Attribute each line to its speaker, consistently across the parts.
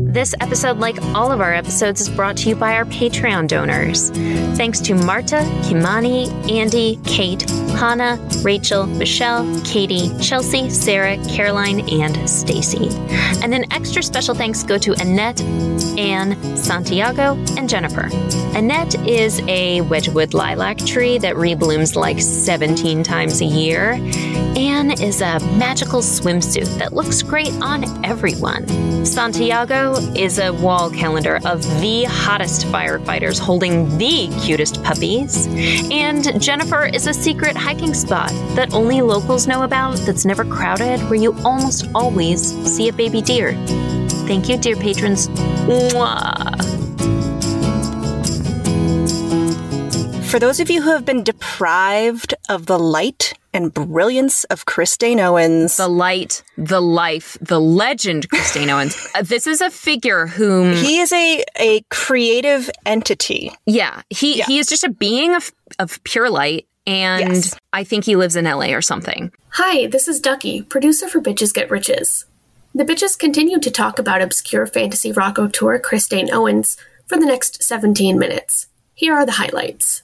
Speaker 1: This episode, like all of our episodes, is brought to you by our Patreon donors. Thanks to Marta, Kimani, Andy, Kate, Hannah, Rachel, Michelle, Katie, Chelsea, Sarah, Caroline, and Stacy. And an extra special thanks go to Annette, Anne, Santiago, and Jennifer. Annette is a Wedgwood lilac tree that reblooms like 17 times a year. Anne is a magical swimsuit that looks great on everyone. Santiago is a wall calendar of the hottest firefighters holding the cutest puppies. And Jennifer is a secret hiking spot that only locals know about that's never crowded, where you almost always see a baby deer. Thank you, dear patrons. Mwah.
Speaker 2: For those of you who have been deprived of the light and brilliance of Christine Owens,
Speaker 1: The light, the life, the legend, Christine Owens. Uh, This is a figure whom,
Speaker 2: he is a, a creative entity.
Speaker 1: yeah, he,
Speaker 2: Yeah.
Speaker 1: he is just a being of, of pure light. And
Speaker 2: Yes.
Speaker 1: I think he lives in LA or something.
Speaker 3: Hi, this is Ducky, producer for Bitches Get Riches. The bitches continue to talk about obscure fantasy rock auteur Christine Owens for the next 17 minutes. Here are the highlights.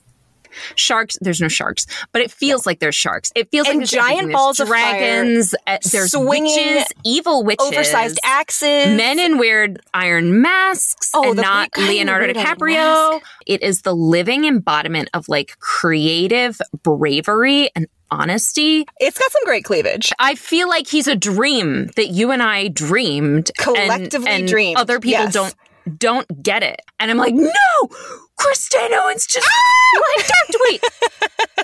Speaker 1: Sharks, there's no sharks, but it feels like there's sharks. It feels
Speaker 2: And
Speaker 1: like there's
Speaker 2: giant
Speaker 1: everything. There's
Speaker 2: balls of fire,
Speaker 1: dragons, uh, there's
Speaker 2: swinging
Speaker 1: witches, evil witches,
Speaker 2: Oversized axes.
Speaker 1: men in weird iron masks
Speaker 2: Oh,
Speaker 1: and not Leonardo DiCaprio. It is the living embodiment of like creative bravery and honesty.
Speaker 2: It's got some great cleavage.
Speaker 1: I feel like he's a dream that you and I dreamed and-
Speaker 2: Collectively
Speaker 1: and,
Speaker 2: dreamed,
Speaker 1: Other people
Speaker 2: yes.
Speaker 1: don't don't get it. And I'm like, no, Christine Owens just
Speaker 2: Ah!
Speaker 1: like don't tweet.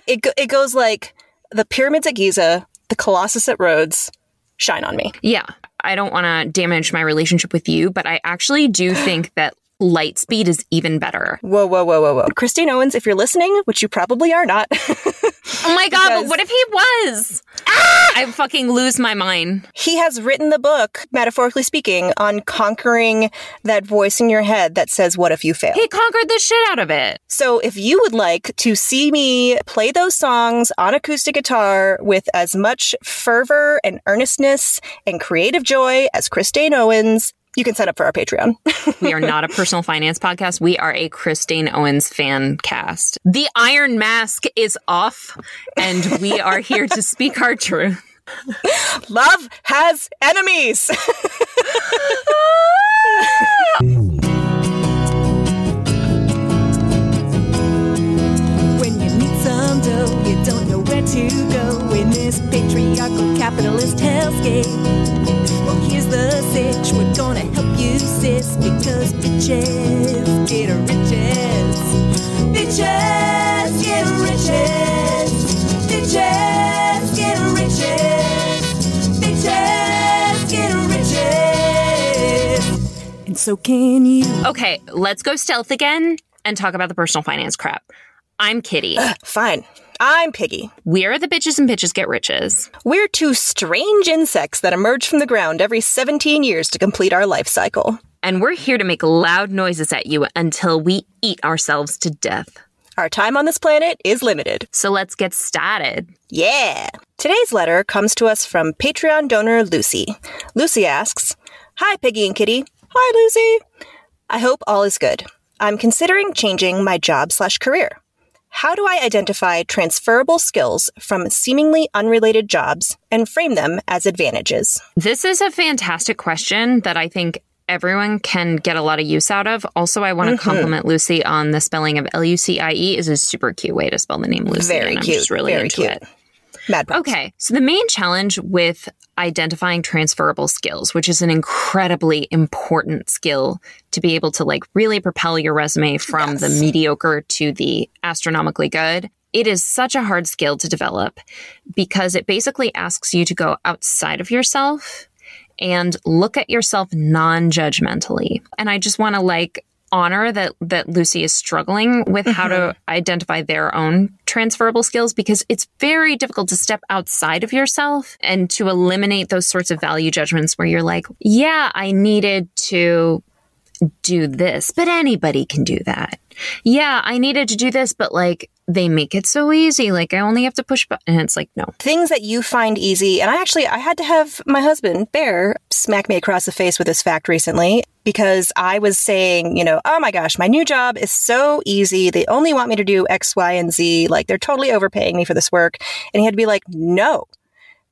Speaker 2: It, go- it goes like the pyramids at Giza, the Colossus at Rhodes, shine on me.
Speaker 1: Yeah. I don't want to damage my relationship with you, but I actually do think that light speed is even better.
Speaker 2: Whoa, whoa, whoa, whoa, whoa. Christine Owens, if you're listening, which you probably are not,
Speaker 1: Oh my god,
Speaker 2: Because-
Speaker 1: but what if he was? I fucking lose my mind.
Speaker 2: he has written the book, metaphorically speaking, on conquering that voice in your head that says, What if you fail?
Speaker 1: He conquered the shit out of it.
Speaker 2: So if you would like to see me play those songs on acoustic guitar with as much fervor and earnestness and creative joy as Christine Owens, you can sign up for our Patreon.
Speaker 1: We are not a personal finance podcast. We are a Christine Owens fan cast. The Iron Mask is off, and we are here to speak our truth.
Speaker 2: Love has enemies.
Speaker 4: so can you.
Speaker 1: Okay, let's go stealth again and talk about the personal finance crap. I'm Kitty.
Speaker 2: Fine. I'm Piggy.
Speaker 1: We are the bitches and bitches get riches.
Speaker 2: We're two strange insects that emerge from the ground every 17 years to complete our life cycle.
Speaker 1: And we're here to make loud noises at you until we eat ourselves to death.
Speaker 2: Our time on this planet is limited.
Speaker 1: So let's get started.
Speaker 2: Yeah. Today's letter comes to us from Patreon donor Lucy. Lucy asks, Hi, Piggy and Kitty. Hi, Lucy. I hope all is good. I'm considering changing my job slash career. How do I identify transferable skills from seemingly unrelated jobs and frame them as advantages?
Speaker 1: This is a fantastic question that I think everyone can get a lot of use out of. Also, I want to mm-hmm. compliment Lucy on the spelling of L U C I E is a super cute way to spell the name Lucy.
Speaker 2: Very
Speaker 1: and I'm
Speaker 2: cute.
Speaker 1: just really
Speaker 2: very
Speaker 1: into
Speaker 2: cute.
Speaker 1: it.
Speaker 2: Mad props.
Speaker 1: Okay, so the main challenge with identifying transferable skills, which is an incredibly important skill to be able to like really propel your resume from the mediocre to the astronomically good. It is such a hard skill to develop because it basically asks you to go outside of yourself and look at yourself non-judgmentally. And I just want to like honor that that Lucy is struggling with how to mm-hmm. identify their own transferable skills because it's very difficult to step outside of yourself and to eliminate those sorts of value judgments where you're like, yeah, I needed to do this, but anybody can do that. Yeah, I needed to do this, but like they make it so easy. Like I only have to push button. And it's like, no.
Speaker 2: Things that you find easy. And I actually, I had to have my husband, Bear, smack me across the face with this fact recently because I was saying, you know, oh my gosh, my new job is so easy. They only want me to do X, Y, and Z. Like they're totally overpaying me for this work. And he had to be like, no,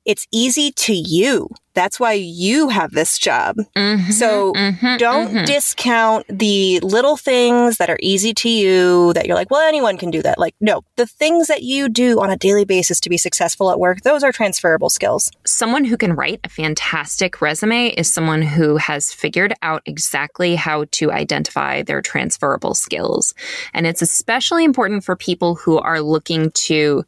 Speaker 2: it's easy to you. That's why you have this job.
Speaker 1: Mm-hmm,
Speaker 2: so
Speaker 1: mm-hmm,
Speaker 2: don't
Speaker 1: mhm.
Speaker 2: discount the little things that are easy to you that you're like, well, anyone can do that. Like, no, the things that you do on a daily basis to be successful at work, those are transferable skills.
Speaker 1: someone who can write a fantastic resume is someone who has figured out exactly how to identify their transferable skills. And it's especially important for people who are looking to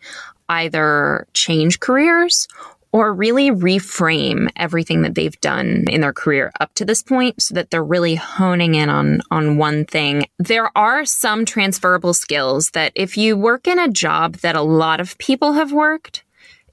Speaker 1: either change careers or really reframe everything that they've done in their career up to this point so that they're really honing in on on one thing. There are some transferable skills that if you work in a job that a lot of people have worked,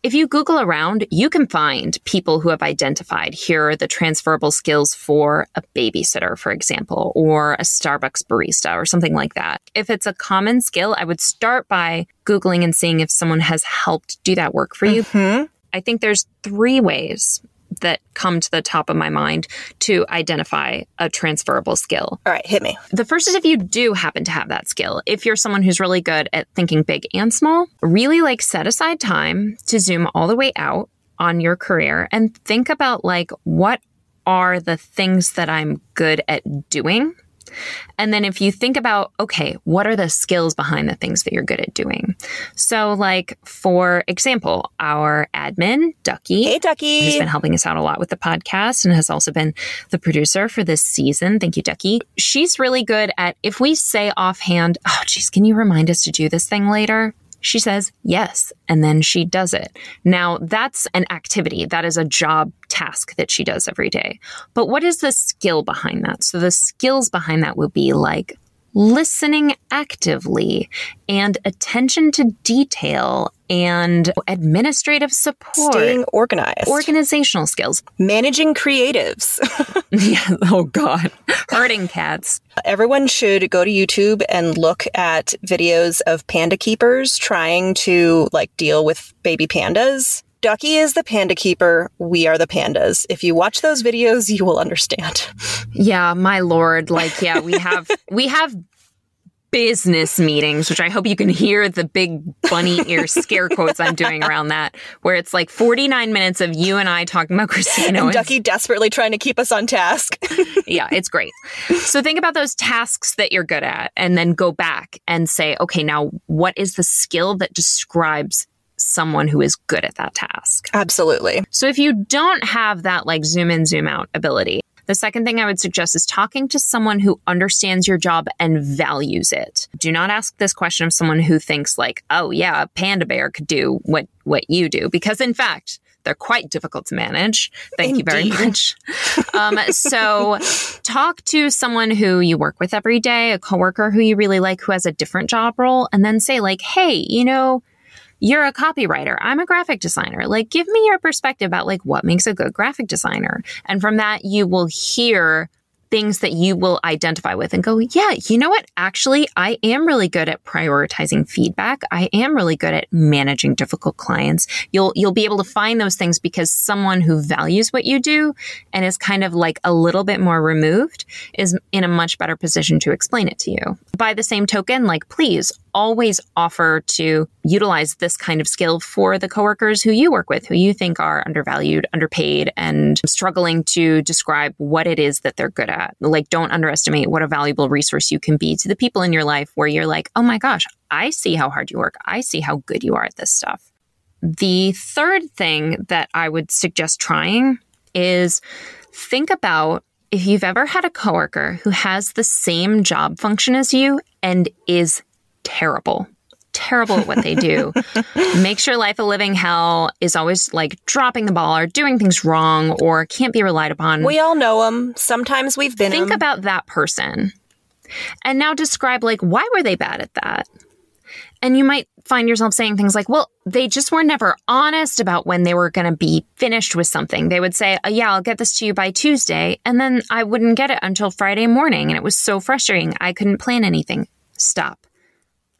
Speaker 1: if you Google around, you can find people who have identified here are the transferable skills for a babysitter, for example, or a Starbucks barista or something like that. If it's a common skill, I would start by Googling and seeing if someone has helped do that work for you.
Speaker 2: Hmm.
Speaker 1: I think there's three ways that come to the top of my mind to identify a transferable skill.
Speaker 2: All right, hit me.
Speaker 1: The first is if you do happen to have that skill. If you're someone who's really good at thinking big and small, really like set aside time to zoom all the way out on your career and think about like what are the things that I'm good at doing? And then if you think about, okay, what are the skills behind the things that you're good at doing? So like, for example, our admin, Ducky,
Speaker 2: Hey, Ducky.
Speaker 1: who's been helping us out a lot with the podcast and has also been the producer for this season. Thank you, Ducky. She's really good at if we say offhand, oh, geez, can you remind us to do this thing later? She says yes, and then she does it. Now, that's an activity. That is a job task that she does every day. But what is the skill behind that? So, the skills behind that would be like listening actively and attention to detail and administrative support.
Speaker 2: Staying organized.
Speaker 1: Organizational skills.
Speaker 2: Managing creatives.
Speaker 1: yeah. Oh, God. Herding cats.
Speaker 2: Everyone should go to YouTube and look at videos of panda keepers trying to like deal with baby pandas. Ducky is the panda keeper. We are the pandas. If you watch those videos, you will understand.
Speaker 1: Yeah, my lord. Like, yeah, we have, we have business meetings, which I hope you can hear the big bunny ear scare quotes I'm doing around that, where it's like 49 minutes of you and I talking about Christina
Speaker 2: And. Ducky desperately trying to keep us on task.
Speaker 1: yeah, it's great. So think about those tasks that you're good at and then go back and say, okay, now what is the skill that describes someone who is good at that task?
Speaker 2: Absolutely.
Speaker 1: So if you don't have that like zoom in, zoom out ability, the second thing I would suggest is talking to someone who understands your job and values it. Do not ask this question of someone who thinks like, "Oh yeah, a panda bear could do what what you do," because in fact, they're quite difficult to manage. Thank you very much. Um, so, talk to someone who you work with every day, a coworker who you really like, who has a different job role, and then say like, "Hey, you know." You're a copywriter. I'm a graphic designer. Like, give me your perspective about like what makes a good graphic designer. And from that, you will hear things that you will identify with and go, yeah, you know what? Actually, I am really good at prioritizing feedback. I am really good at managing difficult clients. You'll, you'll be able to find those things because someone who values what you do and is kind of like a little bit more removed is in a much better position to explain it to you. By the same token, like, please always offer to utilize this kind of skill for the coworkers who you work with, who you think are undervalued, underpaid, and struggling to describe what it is that they're good at. Like, don't underestimate what a valuable resource you can be to the people in your life where you're like, oh my gosh, I see how hard you work. I see how good you are at this stuff. The third thing that I would suggest trying is think about if you've ever had a coworker who has the same job function as you and is terrible, terrible at what they do, makes your life a living hell, is always like dropping the ball or doing things wrong or can't be relied upon.
Speaker 2: We all know them. Sometimes we've been
Speaker 1: Think
Speaker 2: 'em.
Speaker 1: about that person and now describe like why were they bad at that? And you might find yourself saying things like, well, they just were never honest about when they were going to be finished with something. They would say, oh, yeah, I'll get this to you by Tuesday. And then I wouldn't get it until Friday morning. And it was so frustrating. I couldn't plan anything. Stop.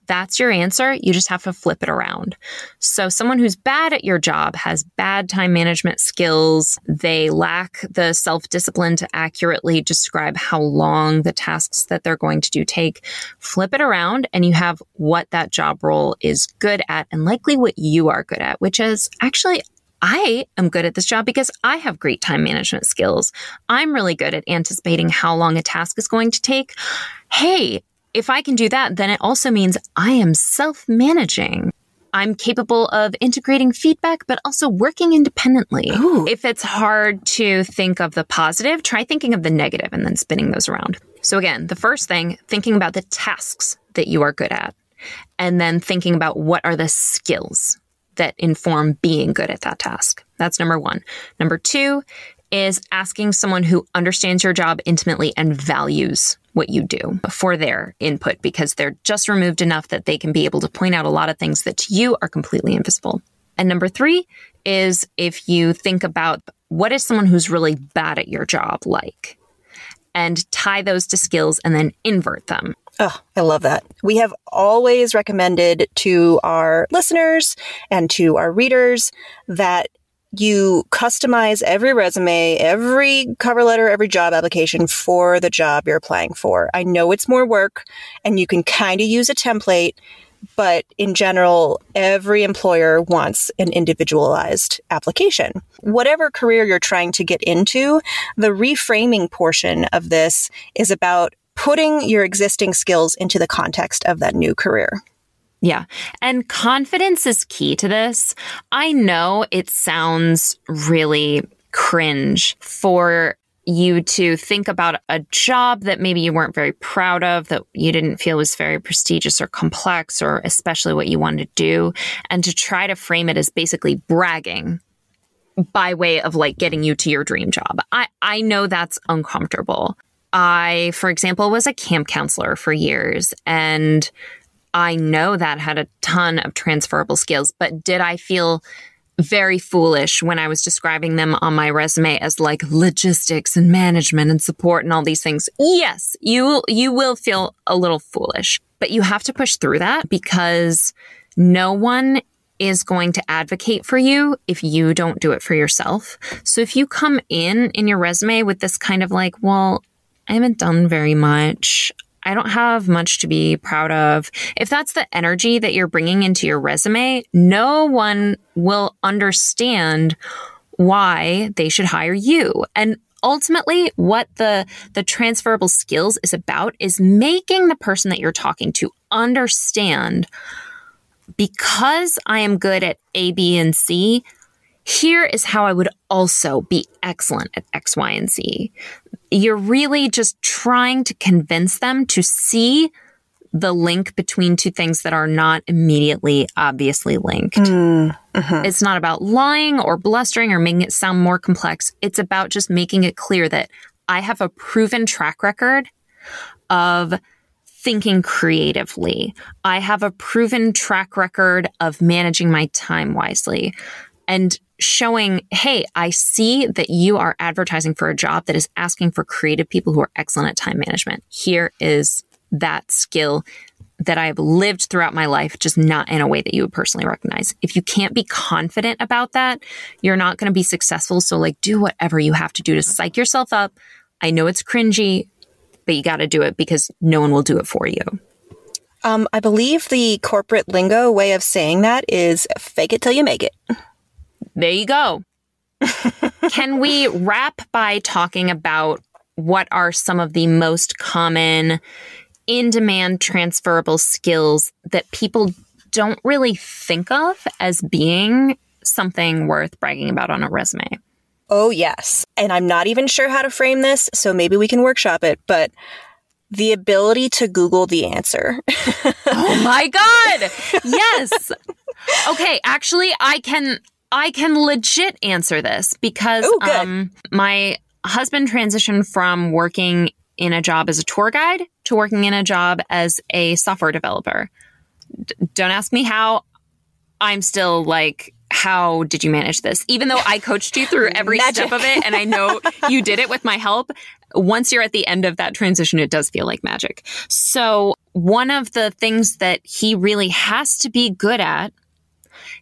Speaker 1: That's your answer, you just have to flip it around. So, someone who's bad at your job has bad time management skills. They lack the self discipline to accurately describe how long the tasks that they're going to do take. Flip it around, and you have what that job role is good at and likely what you are good at, which is actually I am good at this job because I have great time management skills. I'm really good at anticipating how long a task is going to take. Hey, if I can do that, then it also means I am self managing. I'm capable of integrating feedback, but also working independently.
Speaker 2: Ooh.
Speaker 1: If it's hard to think of the positive, try thinking of the negative and then spinning those around. So, again, the first thing, thinking about the tasks that you are good at, and then thinking about what are the skills that inform being good at that task. That's number one. Number two is asking someone who understands your job intimately and values what you do for their input because they're just removed enough that they can be able to point out a lot of things that to you are completely invisible. And number three is if you think about what is someone who's really bad at your job like and tie those to skills and then invert them.
Speaker 2: Oh, I love that. We have always recommended to our listeners and to our readers that you customize every resume, every cover letter, every job application for the job you're applying for. I know it's more work and you can kind of use a template, but in general, every employer wants an individualized application. Whatever career you're trying to get into, the reframing portion of this is about putting your existing skills into the context of that new career.
Speaker 1: Yeah. And confidence is key to this. I know it sounds really cringe for you to think about a job that maybe you weren't very proud of, that you didn't feel was very prestigious or complex, or especially what you wanted to do, and to try to frame it as basically bragging by way of like getting you to your dream job. I, I know that's uncomfortable. I, for example, was a camp counselor for years and I know that had a ton of transferable skills, but did I feel very foolish when I was describing them on my resume as like logistics and management and support and all these things? Yes, you you will feel a little foolish, but you have to push through that because no one is going to advocate for you if you don't do it for yourself. So if you come in in your resume with this kind of like, well, I haven't done very much. I don't have much to be proud of. If that's the energy that you're bringing into your resume, no one will understand why they should hire you. And ultimately what the the transferable skills is about is making the person that you're talking to understand because I am good at A, B, and C, here is how I would also be excellent at X, Y, and Z. You're really just trying to convince them to see the link between two things that are not immediately obviously linked.
Speaker 2: Mm, mhm.
Speaker 1: It's not about lying or blustering or making it sound more complex. It's about just making it clear that I have a proven track record of thinking creatively. I have a proven track record of managing my time wisely and showing, hey, I see that you are advertising for a job that is asking for creative people who are excellent at time management. Here is that skill that I have lived throughout my life, just not in a way that you would personally recognize. If you can't be confident about that, you're not going to be successful. So, like, do whatever you have to do to psych yourself up. I know it's cringy, but you got to do it because no one will do it for you.
Speaker 2: Um, I believe the corporate lingo way of saying that is fake it till you make it.
Speaker 1: There you go. Can we wrap by talking about what are some of the most common in demand transferable skills that people don't really think of as being something worth bragging about on a resume?
Speaker 2: Oh, yes. And I'm not even sure how to frame this, so maybe we can workshop it, but the ability to Google the answer.
Speaker 1: Oh my God. Yes. Okay. Actually, I can, I can legit answer this because
Speaker 2: Ooh,
Speaker 1: um, my husband transitioned from working in a job as a tour guide to working in a job as a software developer. D- don't ask me how. I'm still like, how did you manage this? Even though I coached you through every step of it and I know you did it with my help, once you're at the end of that transition, it does feel like magic. So one of the things that he really has to be good at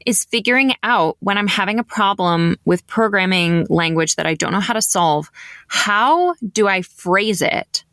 Speaker 1: is figuring out when I'm having a problem with programming language that I don't know how to solve, how do I phrase it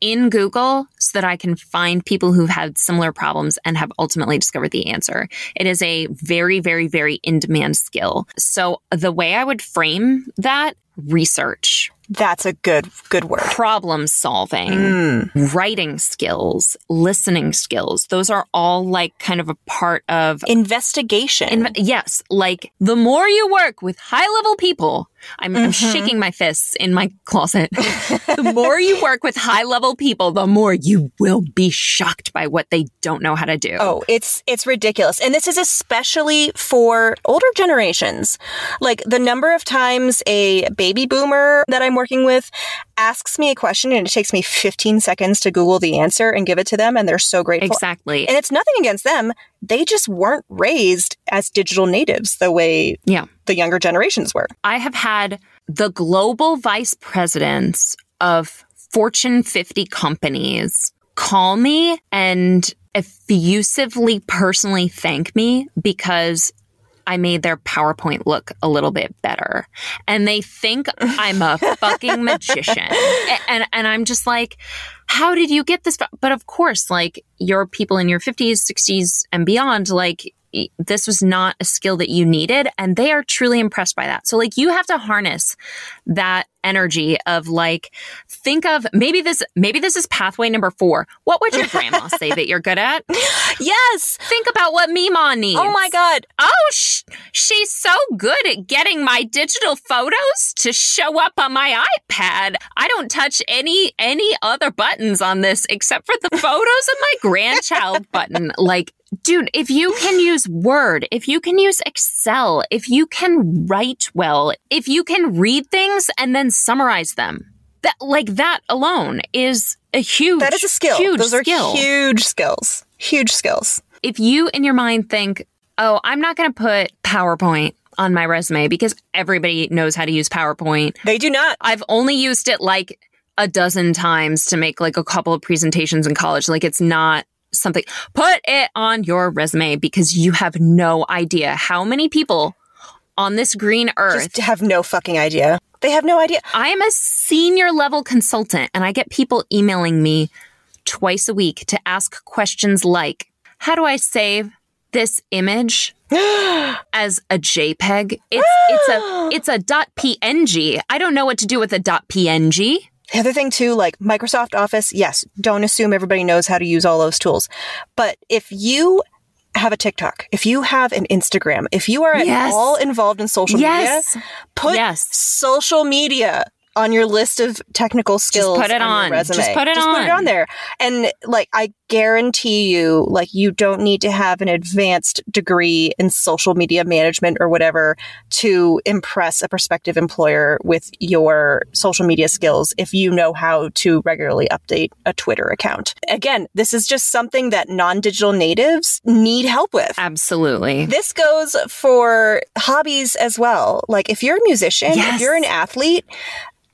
Speaker 1: in Google so that I can find people who've had similar problems and have ultimately discovered the answer. It is a very, very, very in demand skill. So the way I would frame that research,
Speaker 2: That's a good good word.
Speaker 1: problem solving, mm. writing skills, listening skills. Those are all like kind of a part of
Speaker 2: Investigation.
Speaker 1: Inve- yes, like the more you work with high level people, I'm, I'm
Speaker 2: Mm-hmm.
Speaker 1: shaking my fists in my closet. the more you work with high level people, the more you will be shocked by what they don't know how to do.
Speaker 2: Oh, it's it's ridiculous. And this is especially for older generations. Like the number of times a baby boomer that I'm working with asks me a question and it takes me 15 seconds to Google the answer and give it to them and they're so grateful.
Speaker 1: exactly.
Speaker 2: And it's nothing against them. They just weren't raised as digital natives the way
Speaker 1: yeah.
Speaker 2: the younger generations were.
Speaker 1: I have had the global vice presidents of Fortune 50 companies call me and effusively personally thank me because I made their PowerPoint look a little bit better. And they think I'm a fucking magician. And, and I'm just like, how did you get this? But of course, like you're people in your 50s, 60s, and beyond, like this was not a skill that you needed. And they are truly impressed by that. So, like, you have to harness that energy of like, think of maybe this, maybe this is pathway number four. What would your grandma say that you're good at?
Speaker 2: Yes.
Speaker 1: Think about what Mima needs.
Speaker 2: Oh my God.
Speaker 1: Oh, sh- she's so good at getting my digital photos to show up on my iPad. I don't touch any any other buttons on this except for the photos of my grandchild button. Like, dude, if you can use Word, if you can use Excel, if you can write well, if you can read things and then summarize them, that like that alone is a huge
Speaker 2: That is a skill.
Speaker 1: Huge
Speaker 2: Those are
Speaker 1: skill
Speaker 2: huge skills. Huge skills.
Speaker 1: if you in your mind think, oh, I'm not going to put PowerPoint on my resume because everybody knows how to use PowerPoint.
Speaker 2: They do not.
Speaker 1: I've only used it like a dozen times to make like a couple of presentations in college. Like it's not something, put it on your resume because you have no idea how many people on this green earth.
Speaker 2: Just have no fucking idea. They have no idea.
Speaker 1: I am a senior level consultant and I get people emailing me twice a week to ask questions like How do I save this image as a JPEG? It's it's a it's a .png. I don't know what to do with a .png.
Speaker 2: The other thing too, like Microsoft Office, yes, don't assume everybody knows how to use all those tools. But if you have a TikTok, if you have an Instagram, if you are at
Speaker 1: Yes.
Speaker 2: all involved in social
Speaker 1: Yes.
Speaker 2: media, put
Speaker 1: Yes.
Speaker 2: social media on your list of technical skills.
Speaker 1: put it on. Just put it
Speaker 2: Just put it
Speaker 1: on.
Speaker 2: on there. And like, I guarantee you, like, you don't need to have an advanced degree in social media management or whatever to impress a prospective employer with your social media skills if you know how to regularly update a Twitter account. Again, this is just something that non-digital natives need help with.
Speaker 1: Absolutely.
Speaker 2: This goes for hobbies as well. Like if you're a musician,
Speaker 1: Yes.
Speaker 2: if you're an athlete,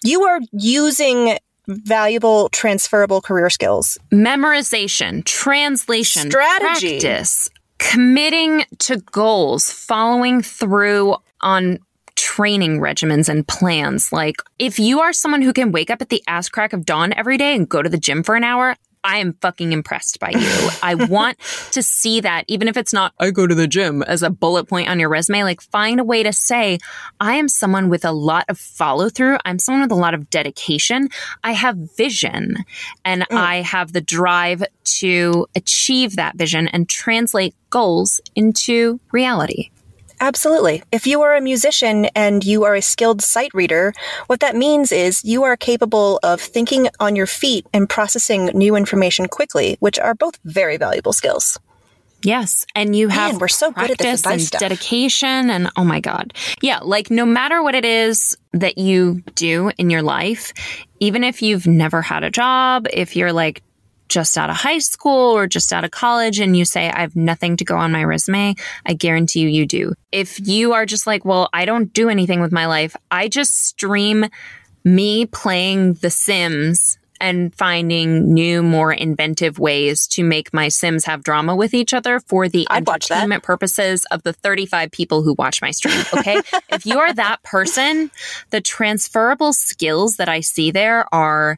Speaker 2: you are using valuable transferable career skills.
Speaker 1: Memorization, translation,
Speaker 2: Strategy.
Speaker 1: practice, committing to goals, following through on training regimens and plans. Like, if you are someone who can wake up at the ass crack of dawn every day and go to the gym for an hour, I am fucking impressed by you. I want to see that, even if it's not, I go to the gym as a bullet point on your resume. Like, find a way to say, I am someone with a lot of follow through. I'm someone with a lot of dedication. I have vision and hmm. I have the drive to achieve that vision and translate goals into reality.
Speaker 2: Absolutely. If you are a musician and you are a skilled sight reader, what that means is you are capable of thinking on your feet and processing new information quickly, which are both very valuable skills.
Speaker 1: Yes, and you have
Speaker 2: Man, we're so good at this
Speaker 1: and
Speaker 2: stuff.
Speaker 1: dedication, and oh my god, yeah, like no matter what it is that you do in your life, even if you've never had a job, if you're like just out of high school or just out of college and you say I have nothing to go on my resume, I guarantee you you do. If you are just like, well, I don't do anything with my life, I just stream me playing The Sims and finding new, more inventive ways to make my Sims have drama with each other for the
Speaker 2: I'd
Speaker 1: entertainment purposes of the 35 people who watch my stream. Okay. if you are that person, the transferable skills that I see there are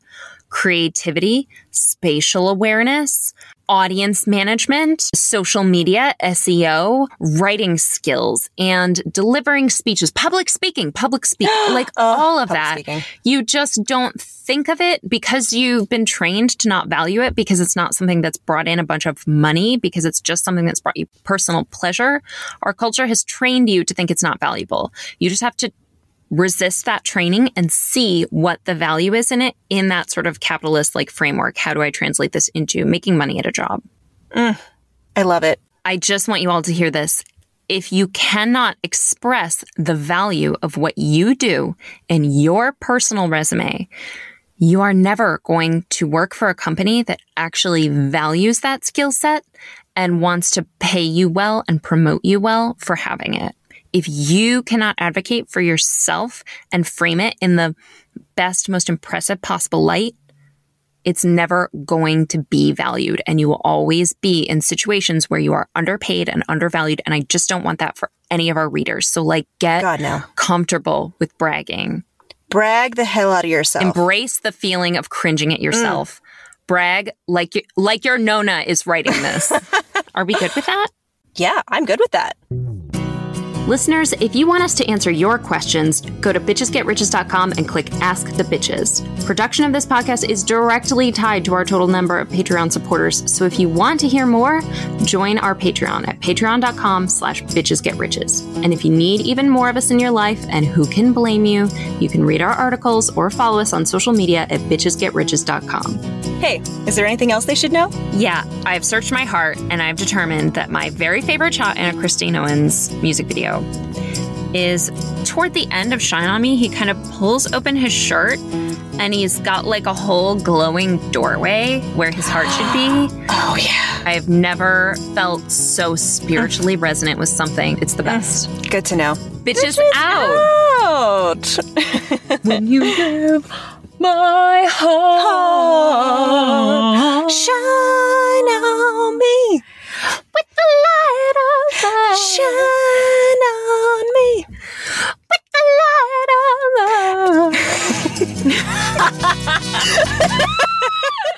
Speaker 1: creativity, spatial awareness, audience management, social media, SEO, writing skills, and delivering speeches, public speaking, public speaking, like oh, all of that.
Speaker 2: speaking.
Speaker 1: You just don't think of it because you've been trained to not value it because it's not something that's brought in a bunch of money because it's just something that's brought you personal pleasure. Our culture has trained you to think it's not valuable. You just have to resist that training and see what the value is in it in that sort of capitalist like framework. How do I translate this into making money at a job?
Speaker 2: Mm, I love it.
Speaker 1: I just want you all to hear this. If you cannot express the value of what you do in your personal resume, you are never going to work for a company that actually values that skill set and wants to pay you well and promote you well for having it. If you cannot advocate for yourself and frame it in the best, most impressive possible light, it's never going to be valued. And you will always be in situations where you are underpaid and undervalued. And i just don't want that for any of our readers. So like get
Speaker 2: God, no.
Speaker 1: comfortable with bragging.
Speaker 2: Brag the hell out of yourself.
Speaker 1: embrace the feeling of cringing at yourself. Brag like you, like your nona is writing this. Are we good with that?
Speaker 2: Yeah, I'm good with that.
Speaker 1: Listeners, if you want us to answer your questions, go to bitchesgetriches.com and click Ask the Bitches. Production of this podcast is directly tied to our total number of Patreon supporters, so if you want to hear more, join our Patreon at patreon.com slash bitchesgetriches. And if you need even more of us in your life, and who can blame you, you can read our articles or follow us on social media at bitchesgetriches.com.
Speaker 2: Hey, is there anything else they should know?
Speaker 1: Yeah, I have searched my heart and I've determined that my very favorite shot in a Christine Owens music video is toward the end of Shine On Me. He kind of pulls open his shirt and he's got like a whole glowing doorway where his heart should be.
Speaker 2: Oh, yeah.
Speaker 1: I've never felt so spiritually resonant with something. It's the best.
Speaker 2: Good to know.
Speaker 1: Bitches out.
Speaker 2: Out.
Speaker 1: When you give my heart
Speaker 2: Shine on me
Speaker 1: with the light of love.
Speaker 2: Shine on me with the light of love.